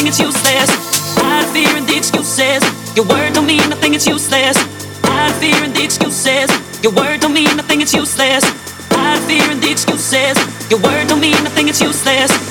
nothing, it's useless. Hide fear and the excuses. Your word don't mean nothing, it's useless. Hide fear and the excuses. Your word don't mean nothing, it's useless. Hide fear and the excuses. Your word don't mean nothing, it's useless.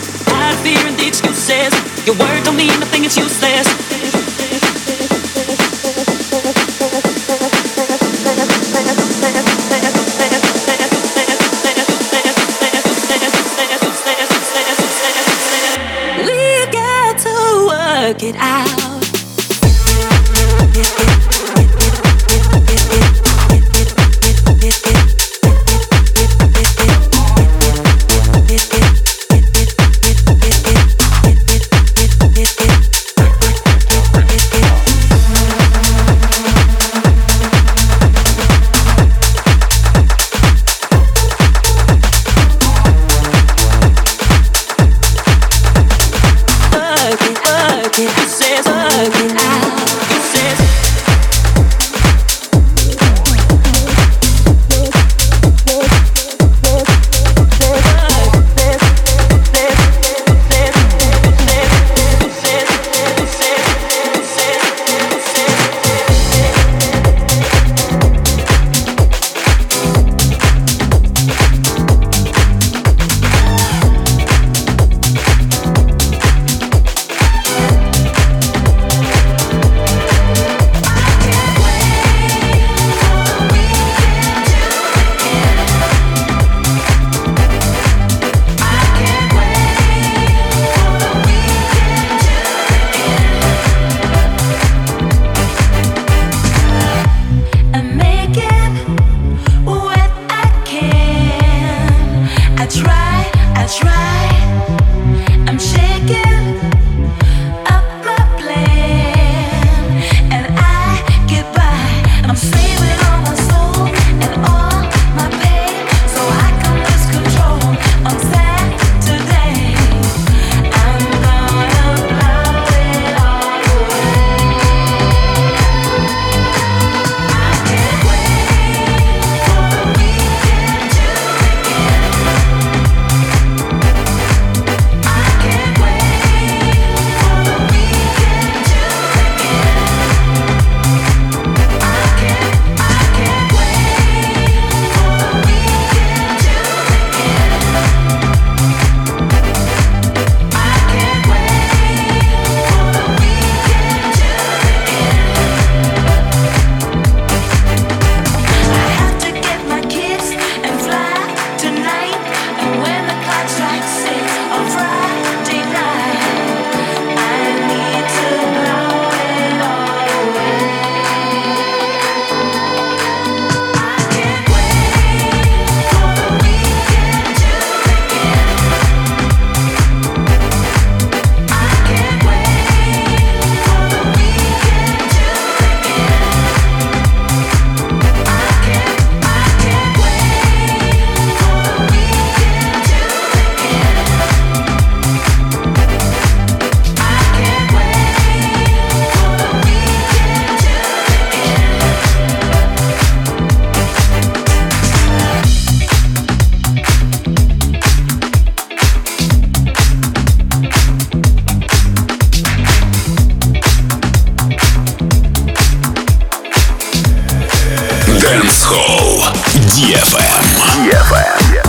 Дэнс-холл. DFM. DFM.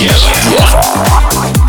Dance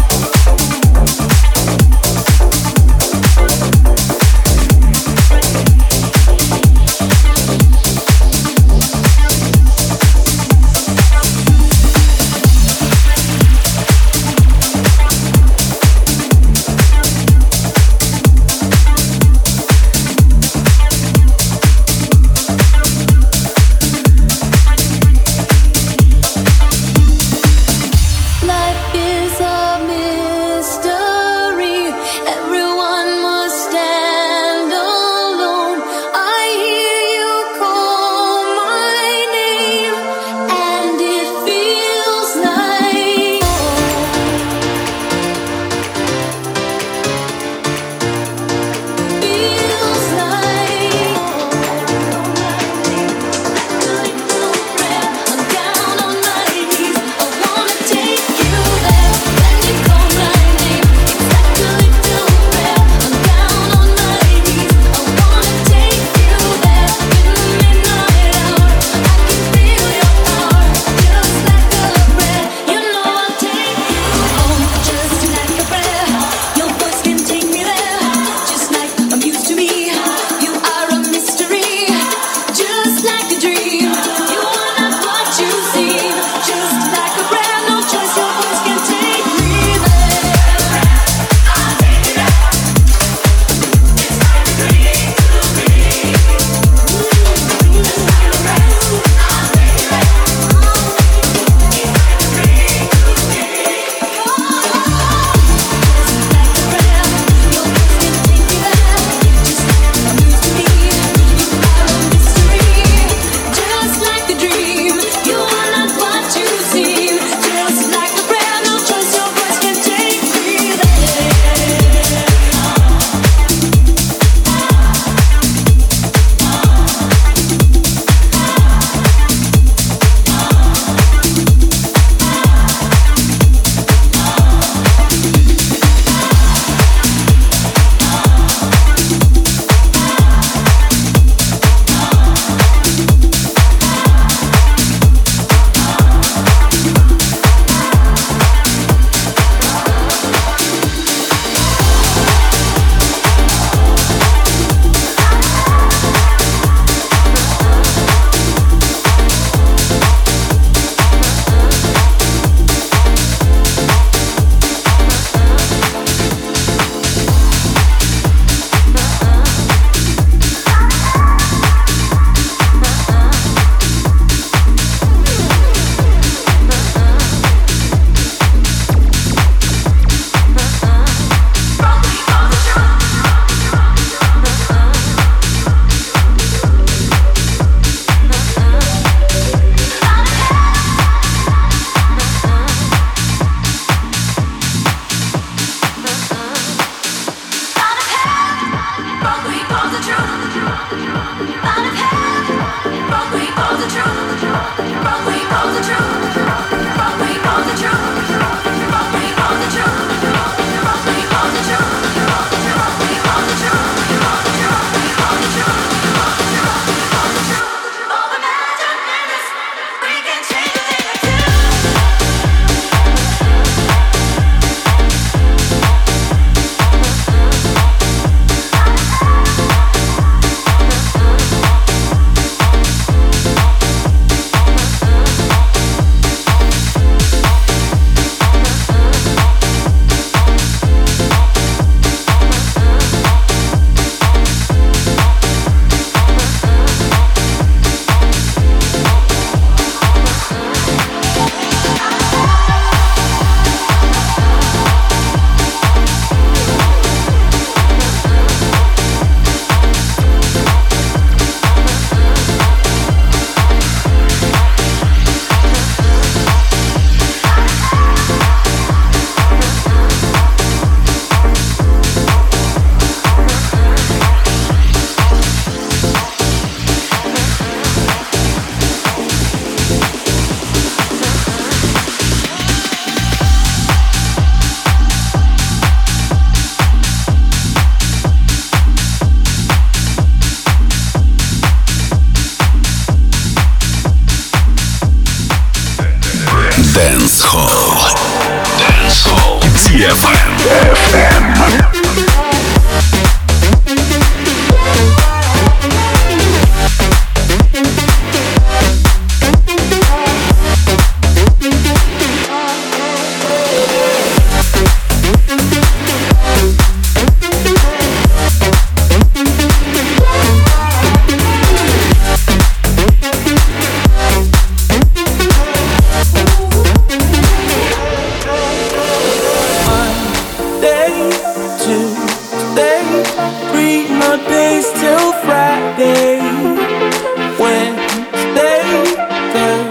Wednesday, Thursday.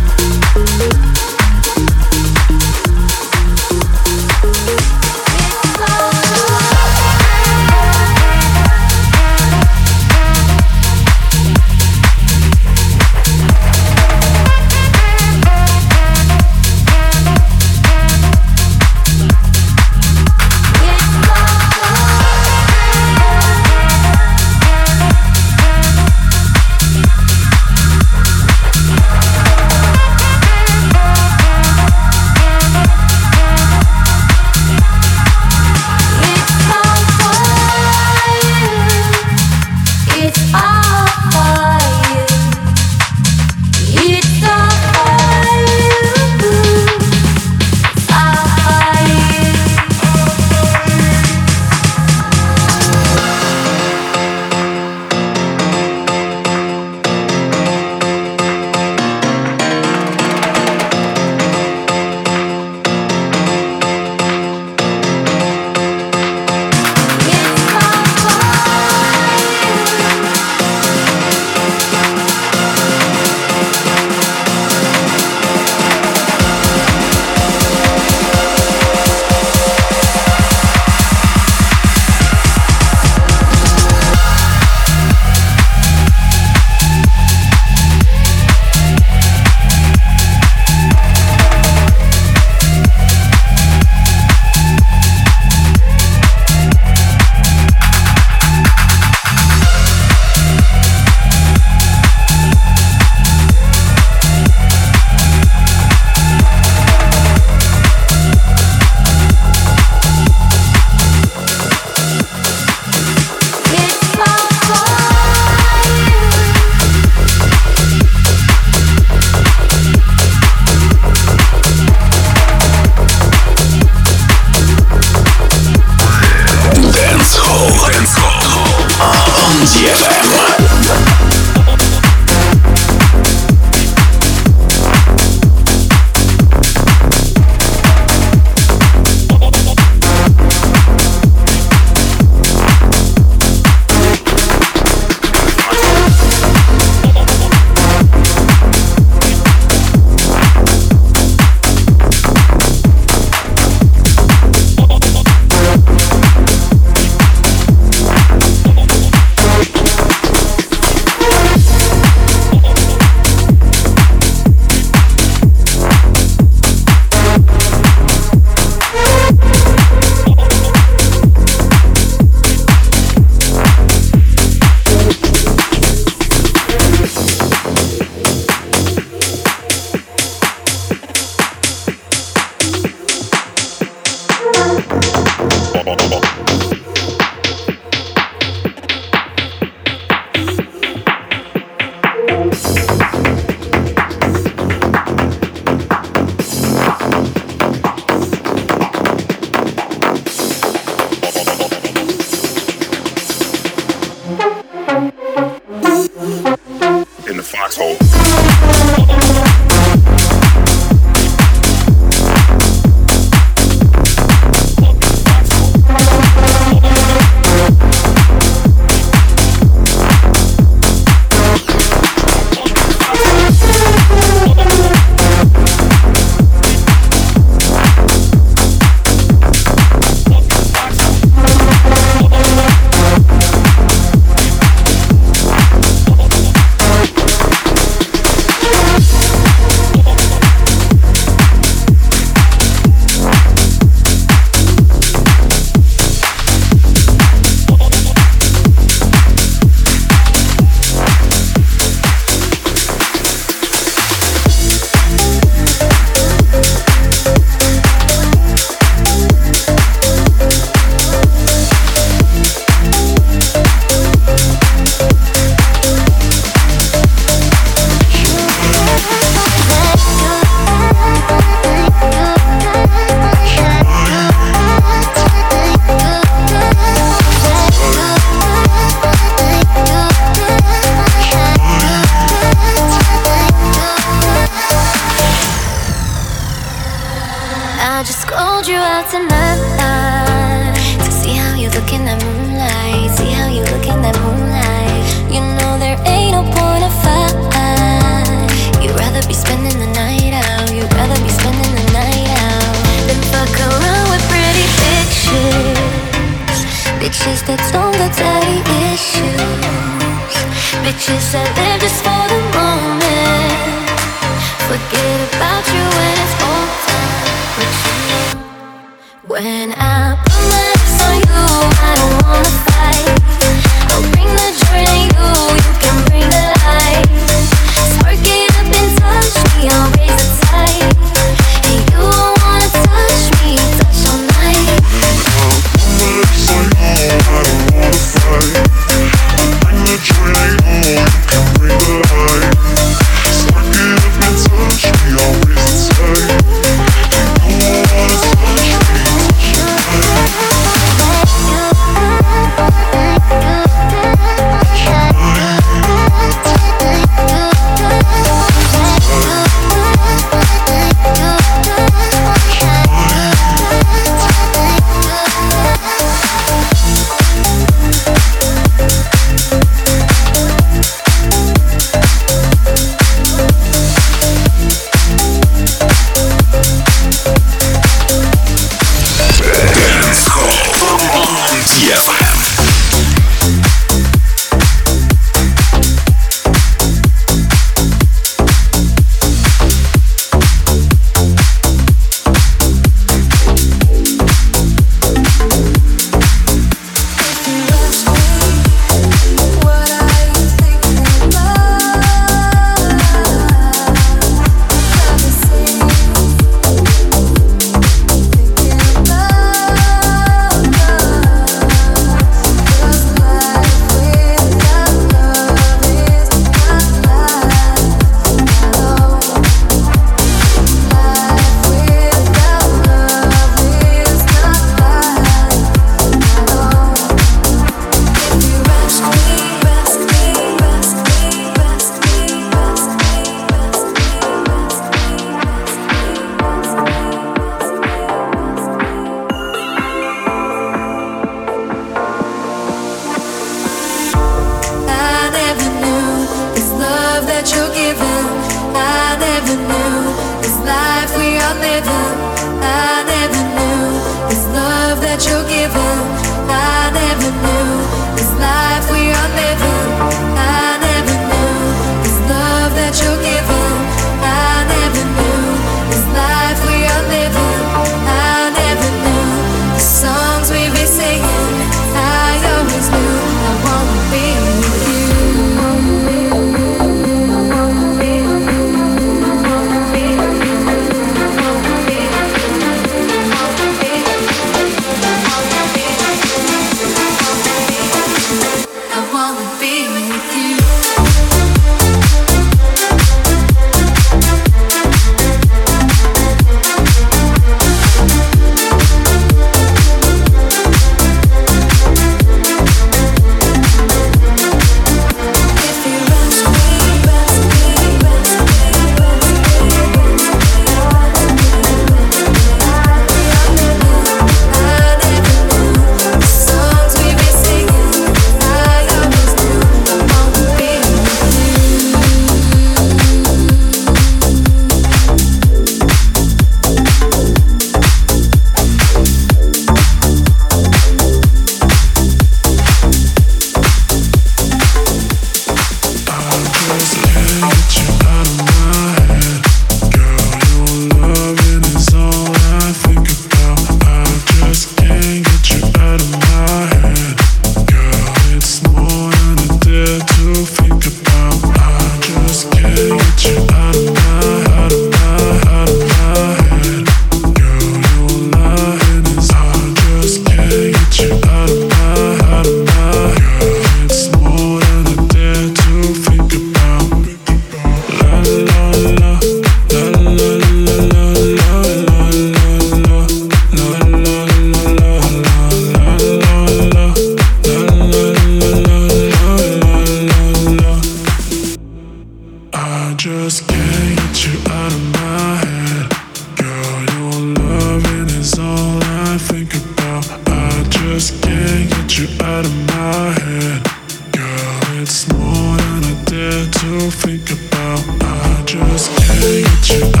just can't get you out of my head. Girl, your loving is all I think about. I just can't get you out of my head. Girl, it's more than I dare to think about. I just can't get you out.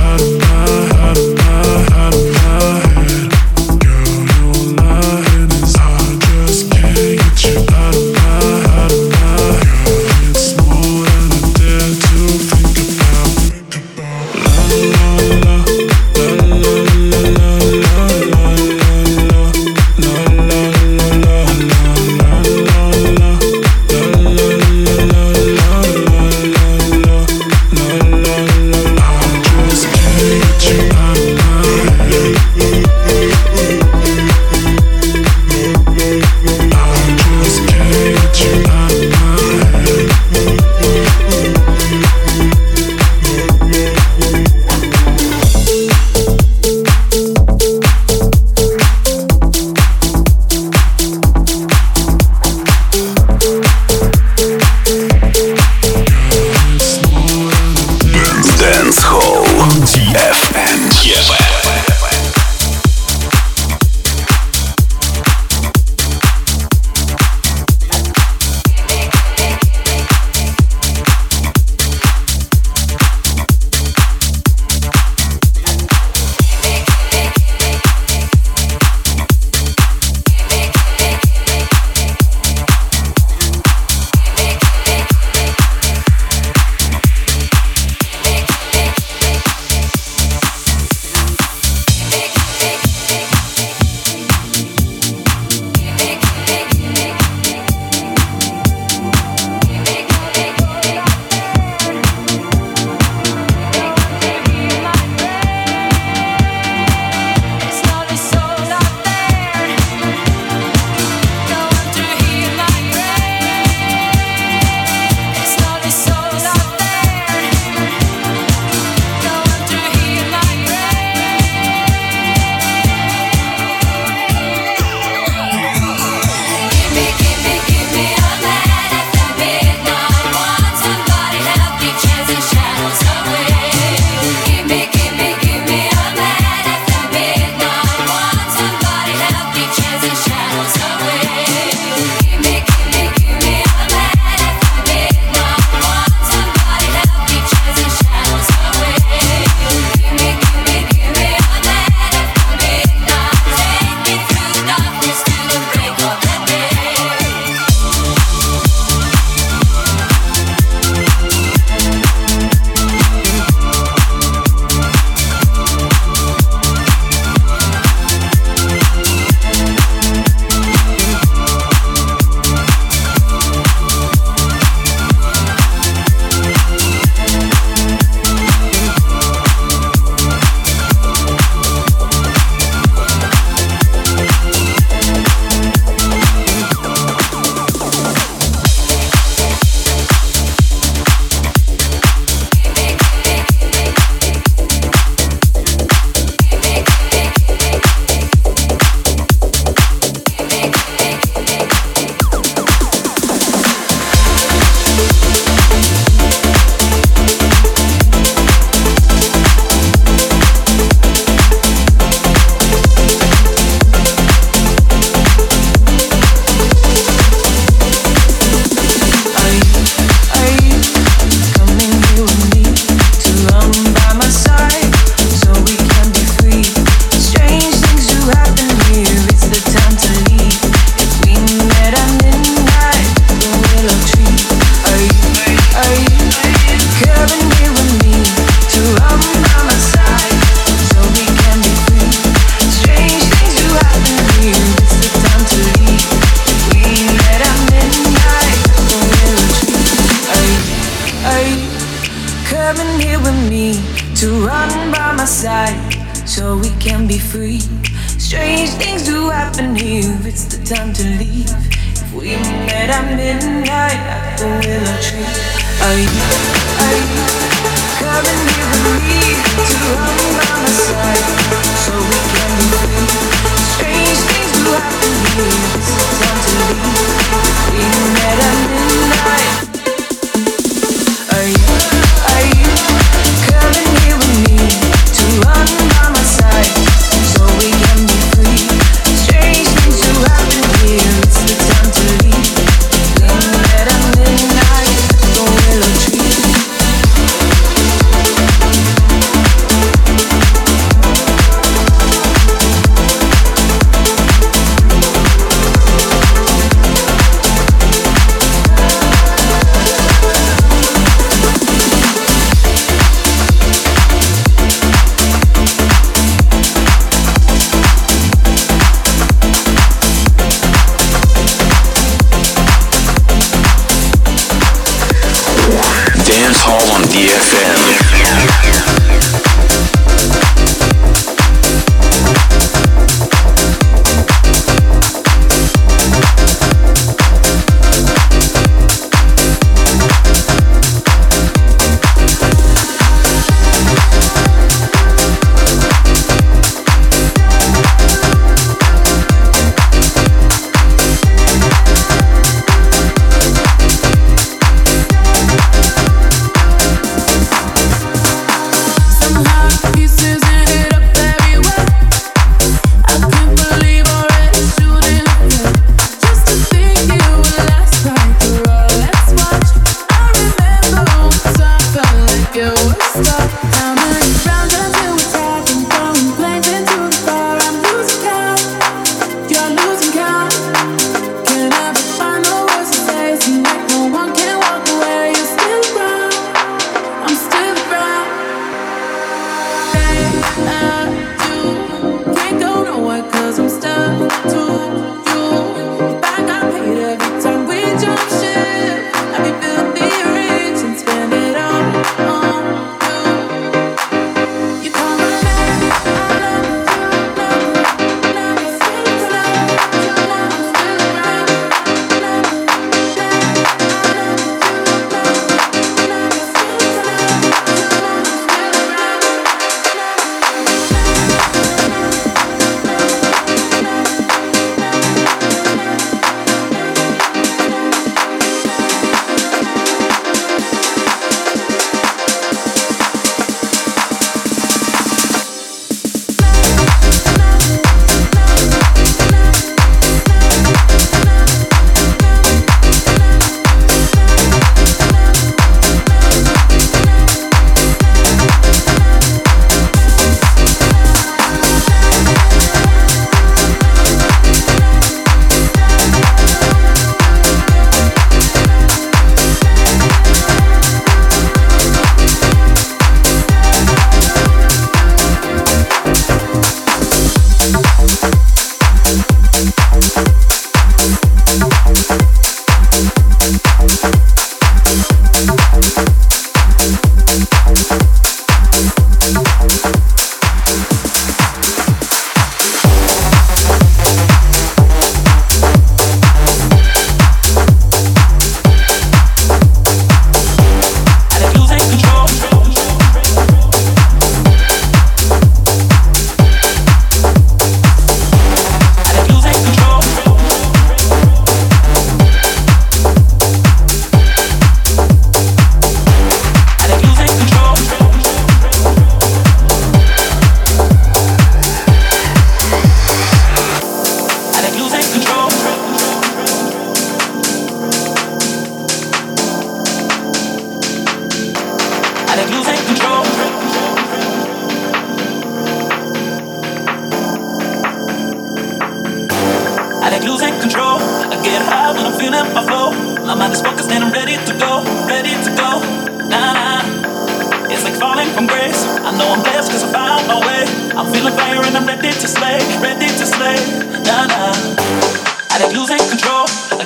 All on DFM.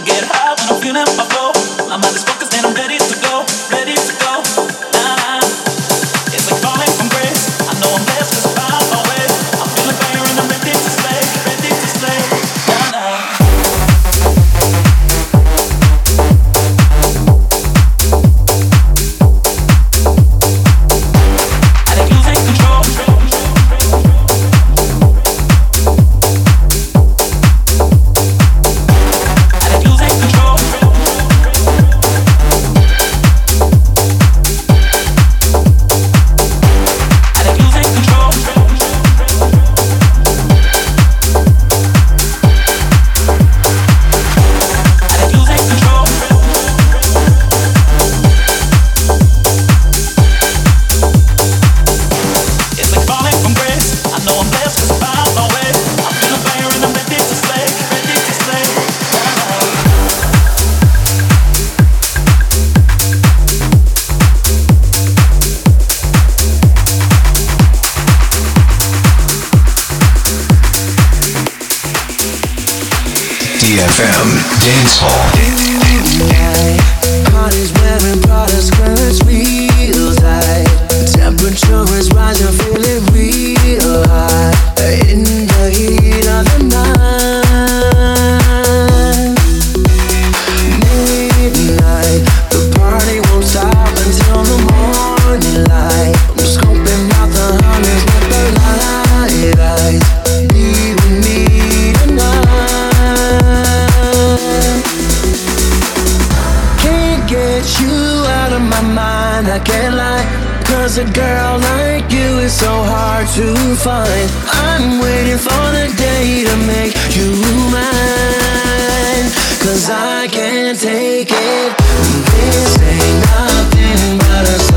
get high when I'm feeling my flow. girl like you is so hard to find. I'm waiting for the day to make you mine. Cause I can't take it. This ain't nothing but a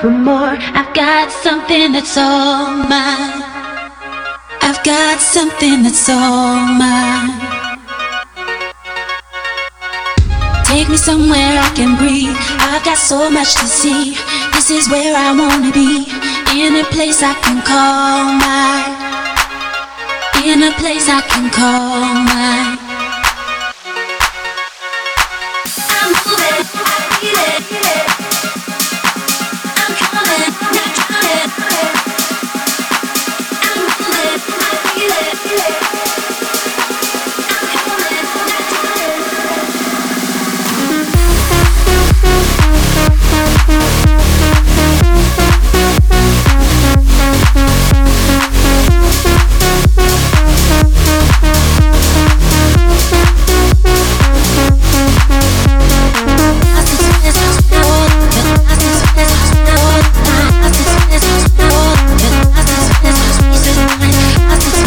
for more. I've got something that's all mine. I've got something that's all mine. Take me somewhere I can breathe. I've got so much to see. This is where I wanna be. In a place I can call mine. In a place I can call mine.